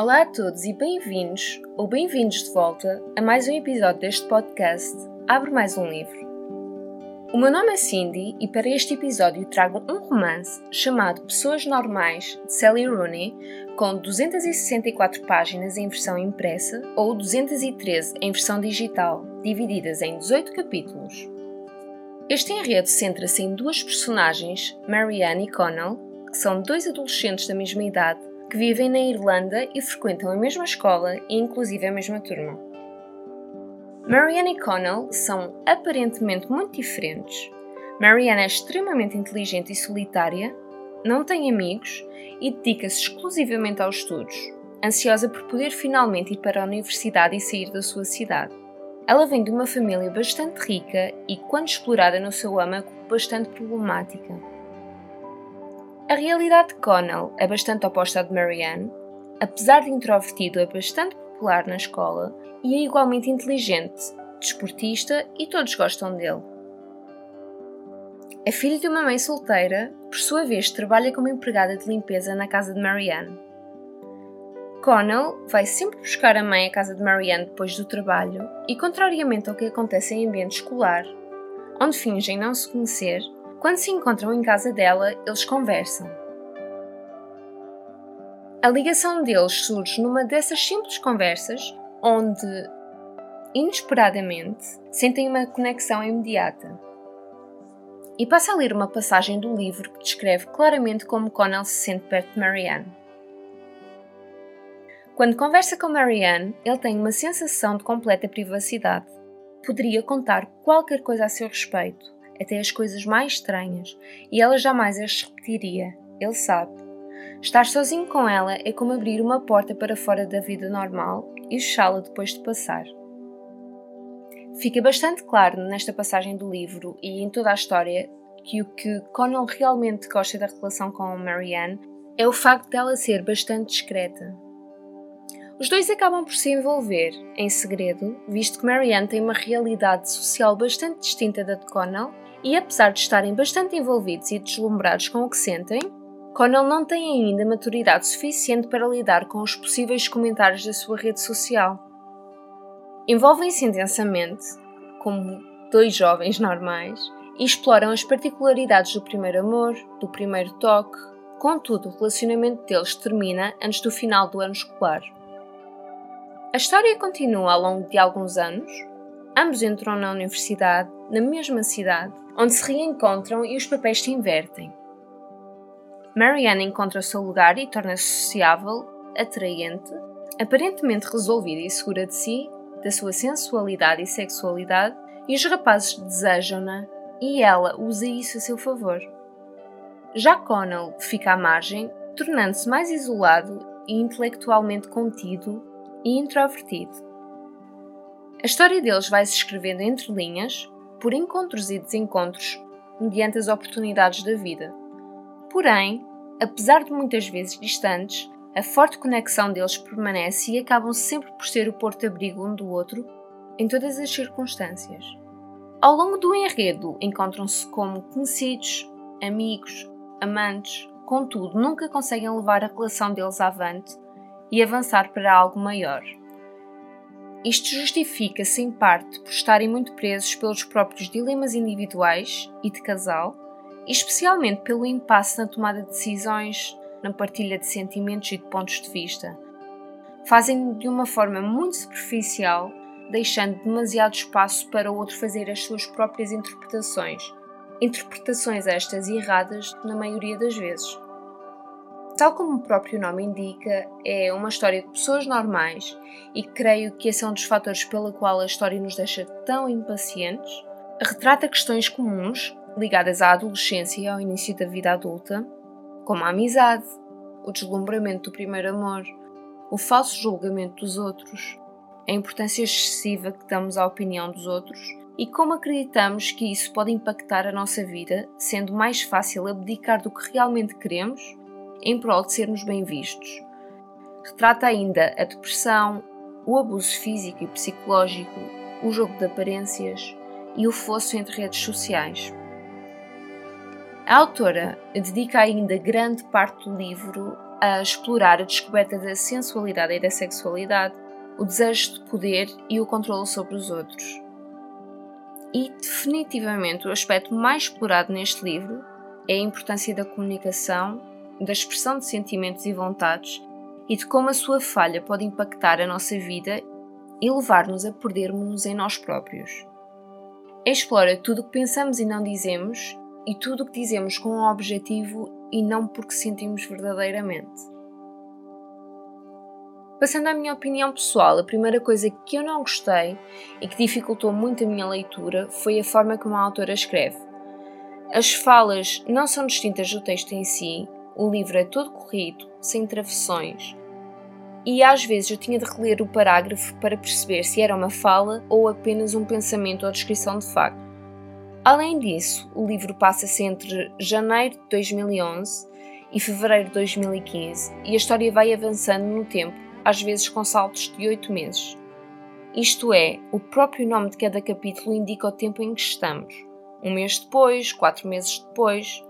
Olá a todos e bem-vindos ou bem-vindos de volta a mais um episódio deste podcast Abre Mais um Livro. O meu nome é Cindy e para este episódio trago um romance chamado Pessoas Normais de Sally Rooney, com 264 páginas em versão impressa ou 213 em versão digital, divididas em 18 capítulos. Este enredo centra-se em duas personagens, Marianne e Connell, que são dois adolescentes da mesma idade que vivem na Irlanda e frequentam a mesma escola e inclusive a mesma turma. Marianne e Connell são aparentemente muito diferentes. Marianne é extremamente inteligente e solitária, não tem amigos e dedica-se exclusivamente aos estudos, ansiosa por poder finalmente ir para a universidade e sair da sua cidade. Ela vem de uma família bastante rica e, quando explorada no seu âmago, bastante problemática. A realidade de Connell é bastante oposta à de Marianne. Apesar de introvertido, é bastante popular na escola e é igualmente inteligente, desportista e todos gostam dele. É filho de uma mãe solteira, por sua vez trabalha como empregada de limpeza na casa de Marianne. Connell vai sempre buscar a mãe à casa de Marianne depois do trabalho e, contrariamente ao que acontece em ambiente escolar, onde fingem não se conhecer, quando se encontram em casa dela, eles conversam. A ligação deles surge numa dessas simples conversas onde, inesperadamente, sentem uma conexão imediata. E passa a ler uma passagem do livro que descreve claramente como Connell se sente perto de Marianne. Quando conversa com Marianne, ele tem uma sensação de completa privacidade. Poderia contar qualquer coisa a seu respeito, até as coisas mais estranhas, e ela jamais as repetiria. Ele sabe. Estar sozinho com ela é como abrir uma porta para fora da vida normal e fechá-la depois de passar. Fica bastante claro nesta passagem do livro e em toda a história que o que Connell realmente gosta da relação com Marianne é o facto dela ser bastante discreta, os dois acabam por se envolver, em segredo, visto que Marianne tem uma realidade social bastante distinta da de Connell, e apesar de estarem bastante envolvidos e deslumbrados com o que sentem, Connell não tem ainda maturidade suficiente para lidar com os possíveis comentários da sua rede social. Envolvem-se intensamente, como dois jovens normais, e exploram as particularidades do primeiro amor, do primeiro toque, contudo, o relacionamento deles termina antes do final do ano escolar. A história continua ao longo de alguns anos. Ambos entram na universidade, na mesma cidade, onde se reencontram e os papéis se invertem. Marianne encontra o seu lugar e torna-se sociável, atraente, aparentemente resolvida e segura de si, da sua sensualidade e sexualidade, e os rapazes desejam-na e ela usa isso a seu favor. Já Connell fica à margem, tornando-se mais isolado e intelectualmente contido e introvertido. A história deles vai se escrevendo entre linhas, por encontros e desencontros, mediante as oportunidades da vida. Porém, apesar de muitas vezes distantes, a forte conexão deles permanece e acabam sempre por ser o porto-abrigo um do outro em todas as circunstâncias. Ao longo do enredo, encontram-se como conhecidos, amigos, amantes, contudo, nunca conseguem levar a relação deles avante e avançar para algo maior. Isto justifica-se em parte por estarem muito presos pelos próprios dilemas individuais e de casal, e especialmente pelo impasse na tomada de decisões, na partilha de sentimentos e de pontos de vista. Fazem de uma forma muito superficial, deixando demasiado espaço para o outro fazer as suas próprias interpretações. Interpretações estas erradas na maioria das vezes. Tal como o próprio nome indica, é uma história de pessoas normais e creio que esse é um dos fatores pela qual a história nos deixa tão impacientes. Retrata questões comuns ligadas à adolescência e ao início da vida adulta, como a amizade, o deslumbramento do primeiro amor, o falso julgamento dos outros, a importância excessiva que damos à opinião dos outros e como acreditamos que isso pode impactar a nossa vida, sendo mais fácil abdicar do que realmente queremos em prol de sermos bem vistos. Retrata ainda a depressão, o abuso físico e psicológico, o jogo de aparências e o fosso entre redes sociais. A autora dedica ainda grande parte do livro a explorar a descoberta da sensualidade e da sexualidade, o desejo de poder e o controle sobre os outros. E definitivamente o aspecto mais explorado neste livro é a importância da comunicação, da expressão de sentimentos e vontades e de como a sua falha pode impactar a nossa vida e levar-nos a perdermos-nos em nós próprios. Explora tudo o que pensamos e não dizemos e tudo o que dizemos com um objetivo e não porque sentimos verdadeiramente. Passando à minha opinião pessoal, a primeira coisa que eu não gostei e que dificultou muito a minha leitura foi a forma como a autora escreve. As falas não são distintas do texto em si, o livro é todo corrido, sem travessões, e às vezes eu tinha de reler o parágrafo para perceber se era uma fala ou apenas um pensamento ou descrição de facto. Além disso, o livro passa-se entre janeiro de 2011 e fevereiro de 2015 e a história vai avançando no tempo, às vezes com saltos de oito meses. Isto é, o próprio nome de cada capítulo indica o tempo em que estamos. Um mês depois, quatro meses depois.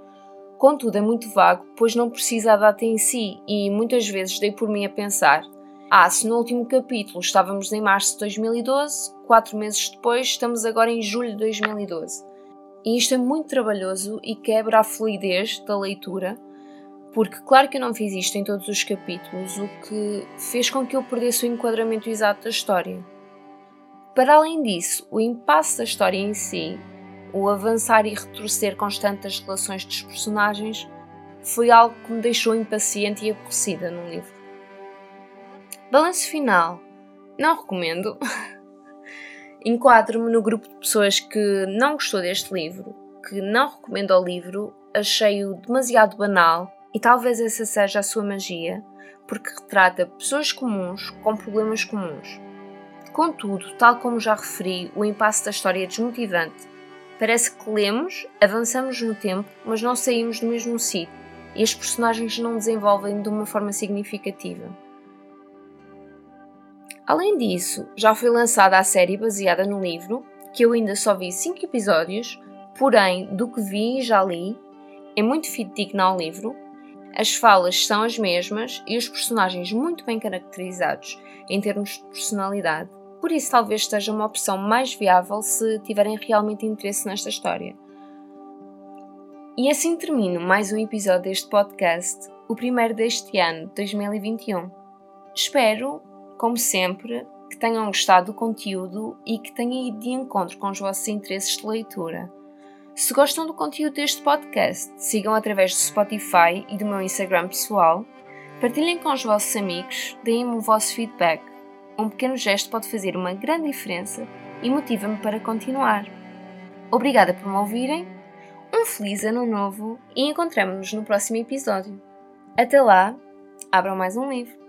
Contudo, é muito vago, pois não precisa a data em si, e muitas vezes dei por mim a pensar: ah, se no último capítulo estávamos em março de 2012, quatro meses depois estamos agora em julho de 2012. E isto é muito trabalhoso e quebra a fluidez da leitura, porque, claro que eu não fiz isto em todos os capítulos, o que fez com que eu perdesse o enquadramento exato da história. Para além disso, o impasse da história em si, o avançar e retroceder constante das relações dos personagens, foi algo que me deixou impaciente e aborrecida no livro. Balanço final: não recomendo. Enquadro-me no grupo de pessoas que não gostou deste livro, que não recomendo o livro, achei-o demasiado banal e talvez essa seja a sua magia, porque retrata pessoas comuns com problemas comuns. Contudo, tal como já referi, o impasse da história é desmotivante. Parece que lemos, avançamos no tempo, mas não saímos do mesmo sítio. E as personagens não desenvolvem de uma forma significativa. Além disso, já foi lançada a série baseada no livro, que eu ainda só vi 5 episódios, porém, do que vi e já li, é muito fidedigna ao livro, as falas são as mesmas e os personagens muito bem caracterizados em termos de personalidade, por isso talvez seja uma opção mais viável se tiverem realmente interesse nesta história. E assim termino mais um episódio deste podcast, o primeiro deste ano, 2021. Espero como sempre, que tenham gostado do conteúdo e que tenham ido de encontro com os vossos interesses de leitura. Se gostam do conteúdo deste podcast, sigam através do Spotify e do meu Instagram pessoal, partilhem com os vossos amigos, deem-me o vosso feedback. Um pequeno gesto pode fazer uma grande diferença e motiva-me para continuar. Obrigada por me ouvirem, um feliz ano novo e encontramos-nos no próximo episódio. Até lá, abram mais um livro.